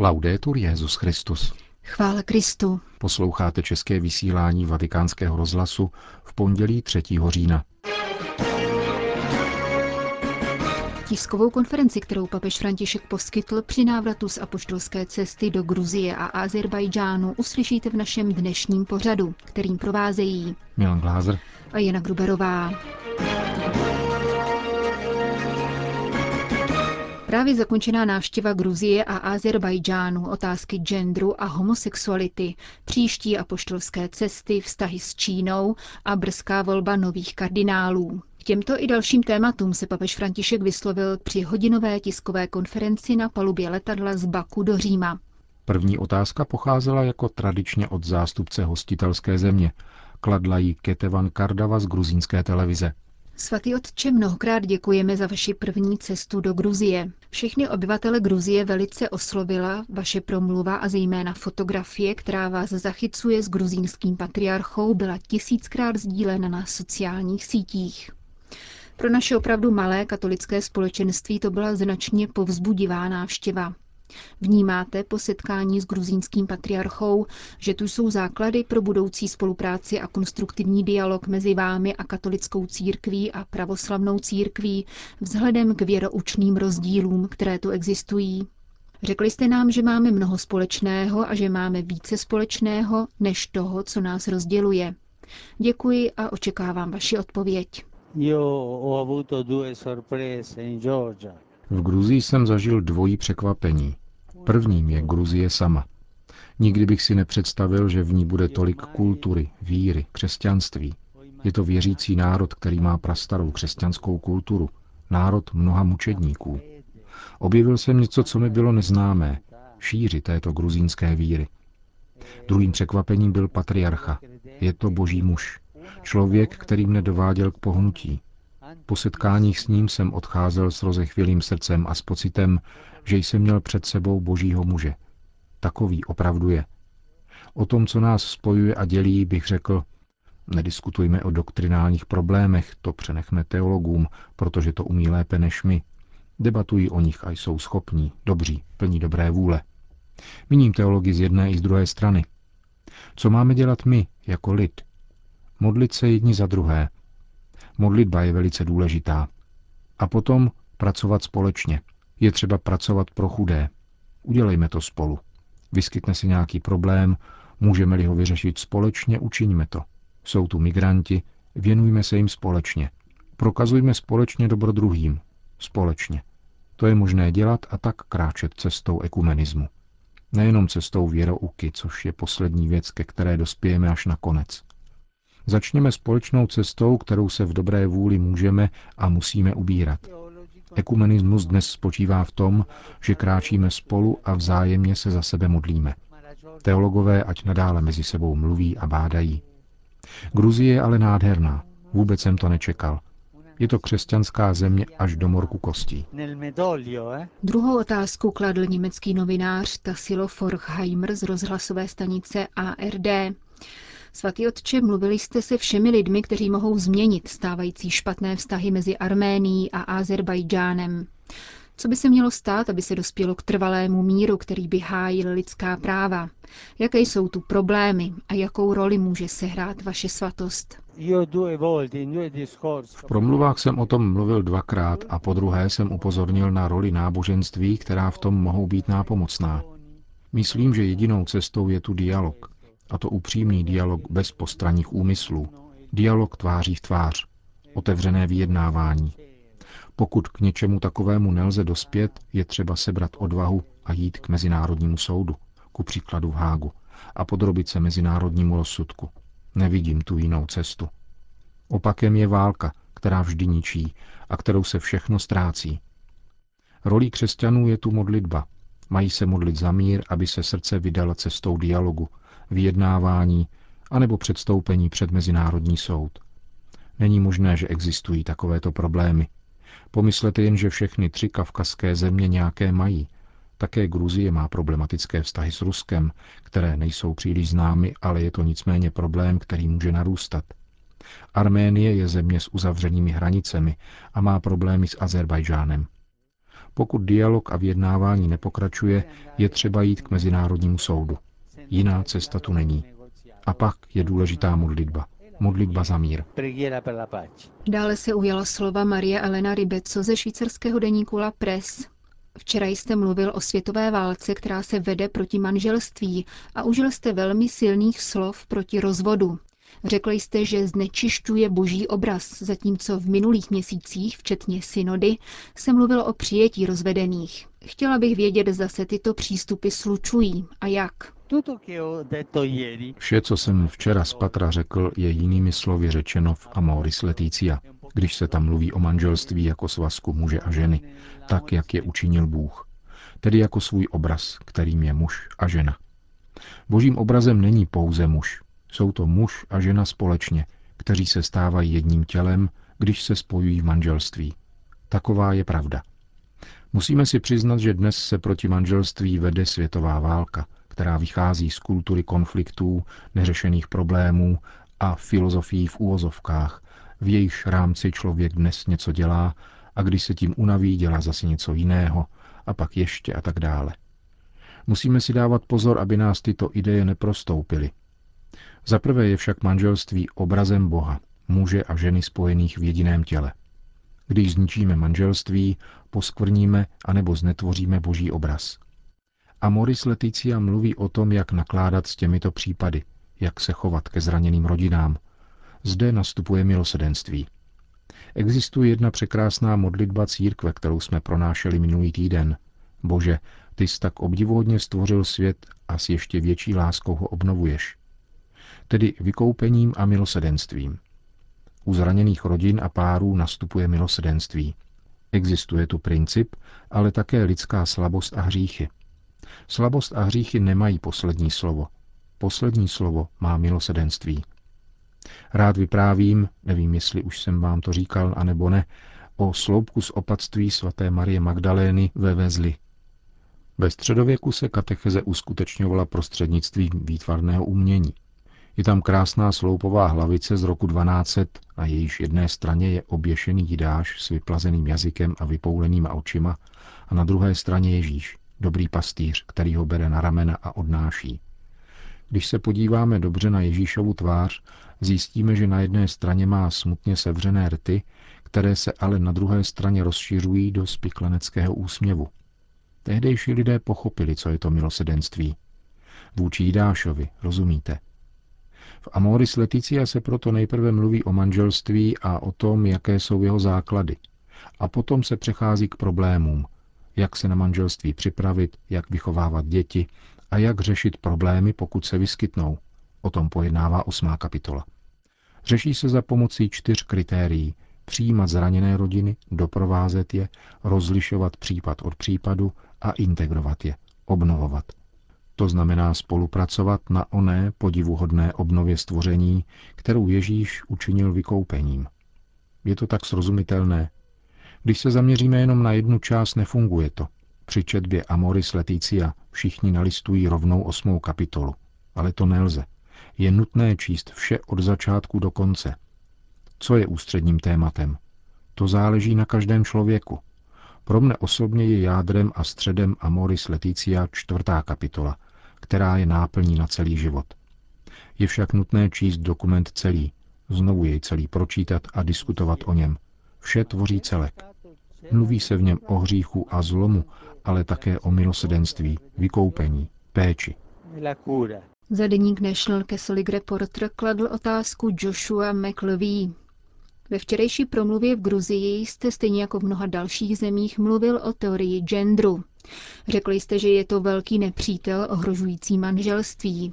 Laudetur Jezus Christus. Chvála Kristu. Posloucháte české vysílání Vatikánského rozhlasu v pondělí 3. října. Tiskovou konferenci, kterou papež František poskytl při návratu z apoštolské cesty do Gruzie a Azerbajdžánu, uslyšíte v našem dnešním pořadu, kterým provázejí Milan Glázer a Jana Gruberová. Právě zakončená návštěva Gruzie a Azerbajdžánu, otázky genderu a homosexuality, příští apoštolské cesty, vztahy s Čínou a brzká volba nových kardinálů. K těmto i dalším tématům se papež František vyslovil při hodinové tiskové konferenci na palubě letadla z Baku do Říma. První otázka pocházela jako tradičně od zástupce hostitelské země. Kladla ji Ketevan Kardava z gruzínské televize. Svatý otče, mnohokrát děkujeme za vaši první cestu do Gruzie. Všechny obyvatele Gruzie velice oslovila vaše promluva a zejména fotografie, která vás zachycuje s gruzínským patriarchou, byla tisíckrát sdílena na sociálních sítích. Pro naše opravdu malé katolické společenství to byla značně povzbudivá návštěva. Vnímáte po setkání s gruzínským patriarchou, že tu jsou základy pro budoucí spolupráci a konstruktivní dialog mezi vámi a katolickou církví a pravoslavnou církví vzhledem k věroučným rozdílům, které tu existují? Řekli jste nám, že máme mnoho společného a že máme více společného než toho, co nás rozděluje. Děkuji a očekávám vaši odpověď. V Gruzii jsem zažil dvojí překvapení. Prvním je Gruzie sama. Nikdy bych si nepředstavil, že v ní bude tolik kultury, víry, křesťanství. Je to věřící národ, který má prastarou křesťanskou kulturu, národ mnoha mučedníků. Objevil jsem něco, co mi bylo neznámé, šíři této gruzínské víry. Druhým překvapením byl patriarcha. Je to boží muž. Člověk, který mne dováděl k pohnutí. Po setkáních s ním jsem odcházel s rozechvělým srdcem a s pocitem, že jsem měl před sebou božího muže. Takový opravdu je. O tom, co nás spojuje a dělí, bych řekl, nediskutujme o doktrinálních problémech, to přenechme teologům, protože to umí lépe než my. Debatují o nich a jsou schopní, dobří, plní dobré vůle. Míním teologi z jedné i z druhé strany. Co máme dělat my, jako lid? Modlit se jedni za druhé. Modlitba je velice důležitá. A potom pracovat společně. Je třeba pracovat pro chudé. Udělejme to spolu. Vyskytne se nějaký problém, můžeme-li ho vyřešit společně, učiňme to. Jsou tu migranti, věnujme se jim společně. Prokazujme společně dobro druhým. Společně. To je možné dělat a tak kráčet cestou ekumenismu. Nejenom cestou věrouky, což je poslední věc, ke které dospějeme až na konec. Začněme společnou cestou, kterou se v dobré vůli můžeme a musíme ubírat. Ekumenismus dnes spočívá v tom, že kráčíme spolu a vzájemně se za sebe modlíme. Teologové ať nadále mezi sebou mluví a bádají. Gruzie je ale nádherná. Vůbec jsem to nečekal. Je to křesťanská země až do morku kostí. Druhou otázku kladl německý novinář Tassilo Forchheimer z rozhlasové stanice ARD. Svatý otče, mluvili jste se všemi lidmi, kteří mohou změnit stávající špatné vztahy mezi Arménií a Azerbajdžánem. Co by se mělo stát, aby se dospělo k trvalému míru, který by hájil lidská práva? Jaké jsou tu problémy a jakou roli může sehrát vaše svatost? V promluvách jsem o tom mluvil dvakrát a po druhé jsem upozornil na roli náboženství, která v tom mohou být nápomocná. Myslím, že jedinou cestou je tu dialog. A to upřímný dialog bez postranních úmyslů. Dialog tváří v tvář. Otevřené vyjednávání. Pokud k něčemu takovému nelze dospět, je třeba sebrat odvahu a jít k Mezinárodnímu soudu, ku příkladu v Hágu, a podrobit se mezinárodnímu rozsudku. Nevidím tu jinou cestu. Opakem je válka, která vždy ničí a kterou se všechno ztrácí. Rolí křesťanů je tu modlitba. Mají se modlit za mír, aby se srdce vydala cestou dialogu, vyjednávání anebo předstoupení před Mezinárodní soud. Není možné, že existují takovéto problémy. Pomyslete jen, že všechny tři kavkazské země nějaké mají. Také Gruzie má problematické vztahy s Ruskem, které nejsou příliš známy, ale je to nicméně problém, který může narůstat. Arménie je země s uzavřenými hranicemi a má problémy s Azerbajžánem. Pokud dialog a vyjednávání nepokračuje, je třeba jít k Mezinárodnímu soudu. Jiná cesta tu není. A pak je důležitá modlitba. Modlitba za mír. Dále se ujala slova Maria Elena Ribeco ze švýcarského deníku La Presse. Včera jste mluvil o světové válce, která se vede proti manželství a užil jste velmi silných slov proti rozvodu. Řekl jste, že znečišťuje boží obraz, zatímco v minulých měsících, včetně synody, se mluvilo o přijetí rozvedených. Chtěla bych vědět, zda se tyto přístupy slučují a jak. Vše, co jsem včera z Patra řekl, je jinými slovy řečeno v Amoris Leticia, když se tam mluví o manželství jako svazku muže a ženy, tak, jak je učinil Bůh, tedy jako svůj obraz, kterým je muž a žena. Božím obrazem není pouze muž, jsou to muž a žena společně, kteří se stávají jedním tělem, když se spojují v manželství. Taková je pravda. Musíme si přiznat, že dnes se proti manželství vede světová válka, která vychází z kultury konfliktů, neřešených problémů a filozofií v úvozovkách, v jejichž rámci člověk dnes něco dělá a když se tím unaví, dělá zase něco jiného a pak ještě a tak dále. Musíme si dávat pozor, aby nás tyto ideje neprostoupily. Za prvé je však manželství obrazem Boha, muže a ženy spojených v jediném těle. Když zničíme manželství, poskvrníme anebo znetvoříme boží obraz. A Moris Leticia mluví o tom, jak nakládat s těmito případy, jak se chovat ke zraněným rodinám. Zde nastupuje milosedenství. Existuje jedna překrásná modlitba církve, kterou jsme pronášeli minulý týden. Bože, ty jsi tak obdivuhodně stvořil svět a s ještě větší láskou ho obnovuješ. Tedy vykoupením a milosedenstvím. U zraněných rodin a párů nastupuje milosedenství. Existuje tu princip, ale také lidská slabost a hříchy. Slabost a hříchy nemají poslední slovo. Poslední slovo má milosedenství. Rád vyprávím, nevím, jestli už jsem vám to říkal, anebo ne, o sloupku z opatství svaté Marie Magdalény ve Vezli. Ve středověku se katecheze uskutečňovala prostřednictvím výtvarného umění. Je tam krásná sloupová hlavice z roku 1200, na jejíž jedné straně je oběšený jidáš s vyplazeným jazykem a vypoulenýma očima a na druhé straně Ježíš, dobrý pastýř, který ho bere na ramena a odnáší. Když se podíváme dobře na Ježíšovu tvář, zjistíme, že na jedné straně má smutně sevřené rty, které se ale na druhé straně rozšiřují do spikleneckého úsměvu. Tehdejší lidé pochopili, co je to milosedenství. Vůči Jidášovi, rozumíte? V Amoris Leticia se proto nejprve mluví o manželství a o tom, jaké jsou jeho základy. A potom se přechází k problémům, jak se na manželství připravit, jak vychovávat děti a jak řešit problémy, pokud se vyskytnou. O tom pojednává osmá kapitola. Řeší se za pomocí čtyř kritérií. Přijímat zraněné rodiny, doprovázet je, rozlišovat případ od případu a integrovat je, obnovovat. To znamená spolupracovat na oné podivuhodné obnově stvoření, kterou Ježíš učinil vykoupením. Je to tak srozumitelné. Když se zaměříme jenom na jednu část, nefunguje to. Při četbě Amoris Leticia všichni nalistují rovnou osmou kapitolu. Ale to nelze. Je nutné číst vše od začátku do konce. Co je ústředním tématem? To záleží na každém člověku. Pro mne osobně je jádrem a středem Amoris Leticia čtvrtá kapitola, která je náplní na celý život. Je však nutné číst dokument celý, znovu jej celý pročítat a diskutovat o něm. Vše tvoří celek. Mluví se v něm o hříchu a zlomu, ale také o milosedenství, vykoupení, péči. Za deník National Catholic Reporter kladl otázku Joshua McLevee. Ve včerejší promluvě v Gruzii jste stejně jako v mnoha dalších zemích mluvil o teorii genderu. Řekli jste, že je to velký nepřítel ohrožující manželství.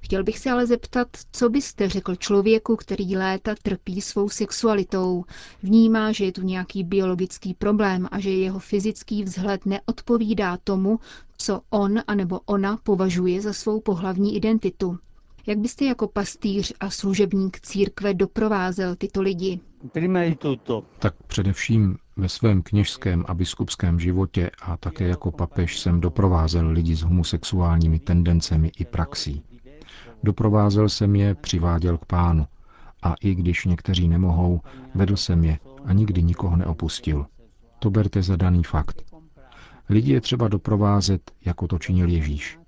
Chtěl bych se ale zeptat, co byste řekl člověku, který léta trpí svou sexualitou, vnímá, že je tu nějaký biologický problém a že jeho fyzický vzhled neodpovídá tomu, co on anebo ona považuje za svou pohlavní identitu. Jak byste jako pastýř a služebník církve doprovázel tyto lidi? Tak především ve svém kněžském a biskupském životě a také jako papež jsem doprovázel lidi s homosexuálními tendencemi i praxí. Doprovázel jsem je, přiváděl k pánu. A i když někteří nemohou, vedl jsem je a nikdy nikoho neopustil. To berte za daný fakt. Lidi je třeba doprovázet, jako to činil Ježíš.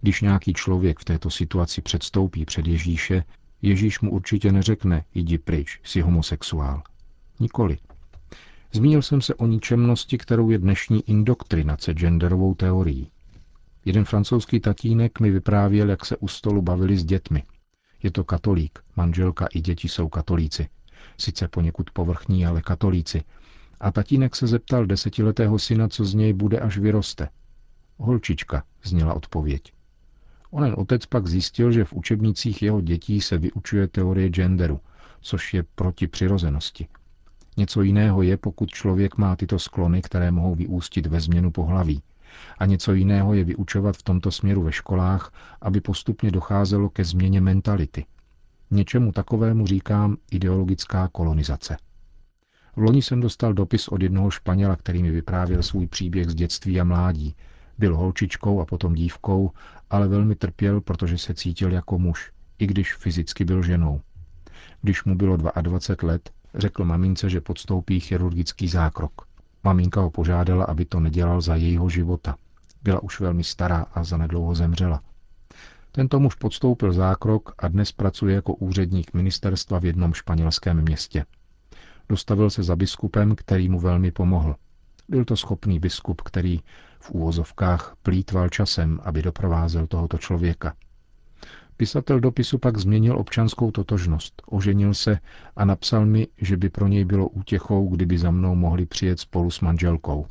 Když nějaký člověk v této situaci předstoupí před Ježíše, Ježíš mu určitě neřekne, jdi pryč, jsi homosexuál. Nikoli. Zmínil jsem se o ničemnosti, kterou je dnešní indoktrinace genderovou teorií. Jeden francouzský tatínek mi vyprávěl, jak se u stolu bavili s dětmi. Je to katolík, manželka i děti jsou katolíci. Sice poněkud povrchní, ale katolíci. A tatínek se zeptal desetiletého syna, co z něj bude, až vyroste. Holčička, zněla odpověď. Onen otec pak zjistil, že v učebnicích jeho dětí se vyučuje teorie genderu, což je proti přirozenosti. Něco jiného je, pokud člověk má tyto sklony, které mohou vyústit ve změnu pohlaví. A něco jiného je vyučovat v tomto směru ve školách, aby postupně docházelo ke změně mentality. Něčemu takovému říkám ideologická kolonizace. V loni jsem dostal dopis od jednoho Španěla, který mi vyprávěl svůj příběh z dětství a mládí. Byl holčičkou a potom dívkou, ale velmi trpěl, protože se cítil jako muž, i když fyzicky byl ženou. Když mu bylo 22 let, řekl mamince, že podstoupí chirurgický zákrok. Maminka ho požádala, aby to nedělal za jejího života. Byla už velmi stará a zanedlouho zemřela. Tento muž podstoupil zákrok a dnes pracuje jako úředník ministerstva v jednom španělském městě. Dostavil se za biskupem, který mu velmi pomohl. Byl to schopný biskup, který v úvozovkách plítval časem, aby doprovázel tohoto člověka. Pisatel dopisu pak změnil občanskou totožnost, oženil se a napsal mi, že by pro něj bylo útěchou, kdyby za mnou mohli přijet spolu s manželkou.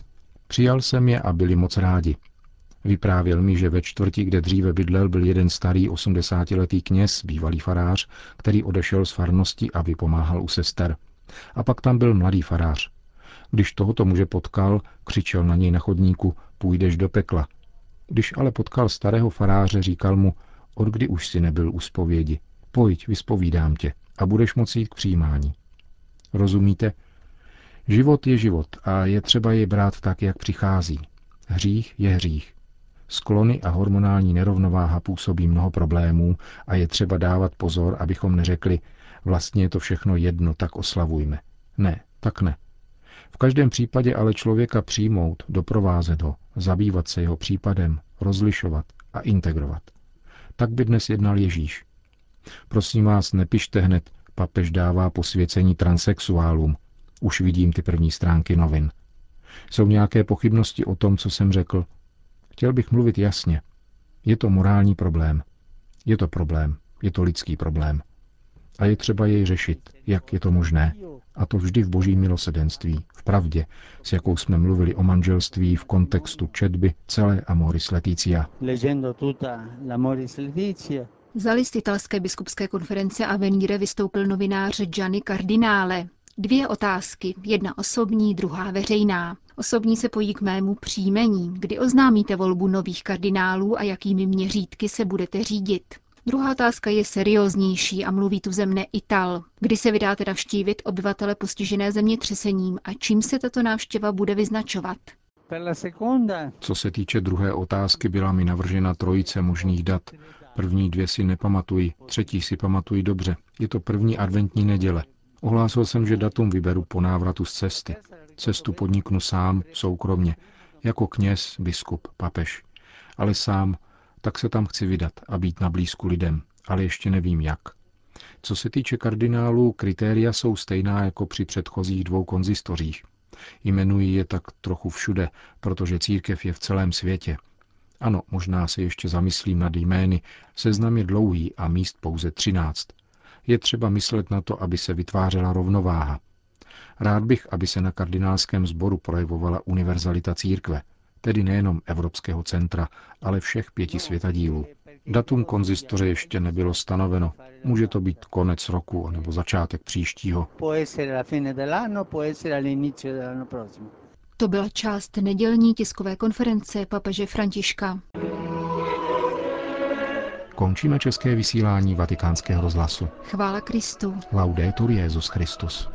Přijal jsem je a byli moc rádi. Vyprávěl mi, že ve čtvrti, kde dříve bydlel, byl jeden starý 80-letý kněz, bývalý farář, který odešel z farnosti, aby pomáhal u sester. A pak tam byl mladý farář. Když tohoto muže potkal, křičel na něj na chodníku, půjdeš do pekla. Když ale potkal starého faráře, říkal mu, od kdy už si nebyl u spovědi. Pojď, vyspovídám tě a budeš moci jít k přijímání. Rozumíte? Život je život a je třeba je brát tak, jak přichází. Hřích je hřích. Sklony a hormonální nerovnováha působí mnoho problémů a je třeba dávat pozor, abychom neřekli, vlastně je to všechno jedno, tak oslavujme. Ne, tak ne. V každém případě ale člověka přijmout, doprovázet ho, zabývat se jeho případem, rozlišovat a integrovat. Tak by dnes jednal Ježíš. Prosím vás, nepište hned, papež dává posvěcení transexuálům. Už vidím ty první stránky novin. Jsou nějaké pochybnosti o tom, co jsem řekl? Chtěl bych mluvit jasně. Je to morální problém. Je to problém. Je to lidský problém. A je třeba jej řešit, jak je to možné. A to vždy v boží milosedenství, v pravdě, s jakou jsme mluvili o manželství v kontextu četby celé Amoris Leticia. Za list italské biskupské konference Avenire vystoupil novinář Gianni Cardinale. Dvě otázky, jedna osobní, druhá veřejná. Osobní se pojí k mému příjmení, kdy oznámíte volbu nových kardinálů a jakými měřítky se budete řídit. Druhá otázka je serióznější a mluví tu ze mne Ital. Kdy se vydáte navštívit obyvatele postižené zemětřesením a čím se tato návštěva bude vyznačovat? Co se týče druhé otázky, byla mi navržena trojice možných dat. První dvě si nepamatuji, třetí si pamatuji dobře. Je to první adventní neděle. Ohlásil jsem, že datum vyberu po návratu z cesty. Cestu podniknu sám, soukromně, jako kněz, biskup, papež. Ale sám, tak se tam chci vydat a být na blízku lidem, ale ještě nevím jak. Co se týče kardinálů, kritéria jsou stejná jako při předchozích dvou konzistořích. Jmenují je tak trochu všude, protože církev je v celém světě. Ano, možná se ještě zamyslím nad jmény, seznam je dlouhý a míst pouze třináct. Je třeba myslet na to, aby se vytvářela rovnováha. Rád bych, aby se na kardinálském sboru projevovala univerzalita církve, tedy nejenom Evropského centra, ale všech pěti světadílů. Datum konzistoře ještě nebylo stanoveno. Může to být konec roku nebo začátek příštího. To byla část nedělní tiskové konference papeže Františka. Končíme české vysílání vatikánského rozhlasu. Chvála Kristu. Laudetur Jezus Christus.